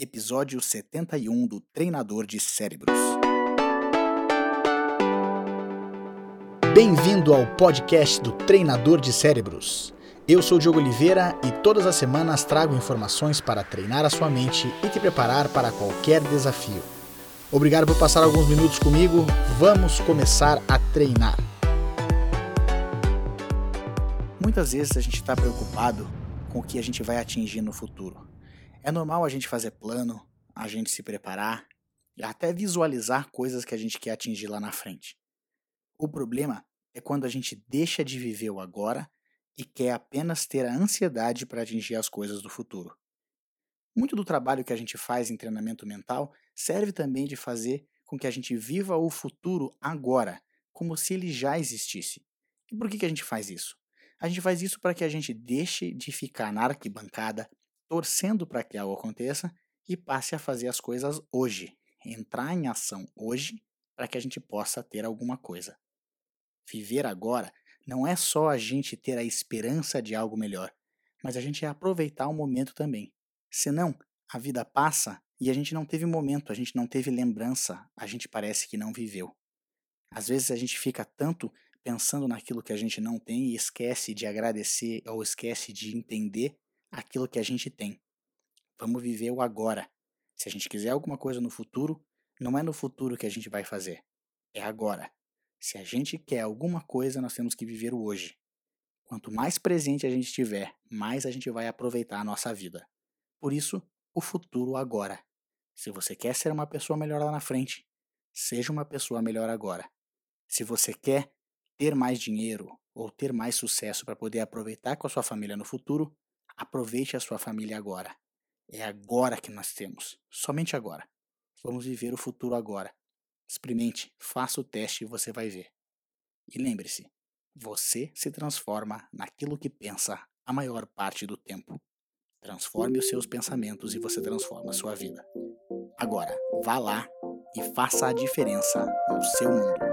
episódio 71 do Treinador de Cérebros. Bem-vindo ao podcast do Treinador de Cérebros. Eu sou Diogo Oliveira e todas as semanas trago informações para treinar a sua mente e te preparar para qualquer desafio. Obrigado por passar alguns minutos comigo. Vamos começar a treinar. Muitas vezes a gente está preocupado com o que a gente vai atingir no futuro. É normal a gente fazer plano, a gente se preparar e até visualizar coisas que a gente quer atingir lá na frente. O problema é quando a gente deixa de viver o agora e quer apenas ter a ansiedade para atingir as coisas do futuro. Muito do trabalho que a gente faz em treinamento mental serve também de fazer com que a gente viva o futuro agora, como se ele já existisse. E por que, que a gente faz isso? A gente faz isso para que a gente deixe de ficar na arquibancada torcendo para que algo aconteça e passe a fazer as coisas hoje, entrar em ação hoje para que a gente possa ter alguma coisa. Viver agora não é só a gente ter a esperança de algo melhor, mas a gente é aproveitar o momento também. Senão, a vida passa e a gente não teve momento, a gente não teve lembrança, a gente parece que não viveu. Às vezes a gente fica tanto pensando naquilo que a gente não tem e esquece de agradecer ou esquece de entender aquilo que a gente tem. Vamos viver o agora. Se a gente quiser alguma coisa no futuro, não é no futuro que a gente vai fazer, é agora. Se a gente quer alguma coisa, nós temos que viver o hoje. Quanto mais presente a gente tiver, mais a gente vai aproveitar a nossa vida. Por isso, o futuro agora. Se você quer ser uma pessoa melhor lá na frente, seja uma pessoa melhor agora. Se você quer ter mais dinheiro ou ter mais sucesso para poder aproveitar com a sua família no futuro, aproveite a sua família agora. É agora que nós temos, somente agora. Vamos viver o futuro agora. Experimente, faça o teste e você vai ver. E lembre-se, você se transforma naquilo que pensa a maior parte do tempo. Transforme os seus pensamentos e você transforma a sua vida. Agora, vá lá e faça a diferença no seu mundo.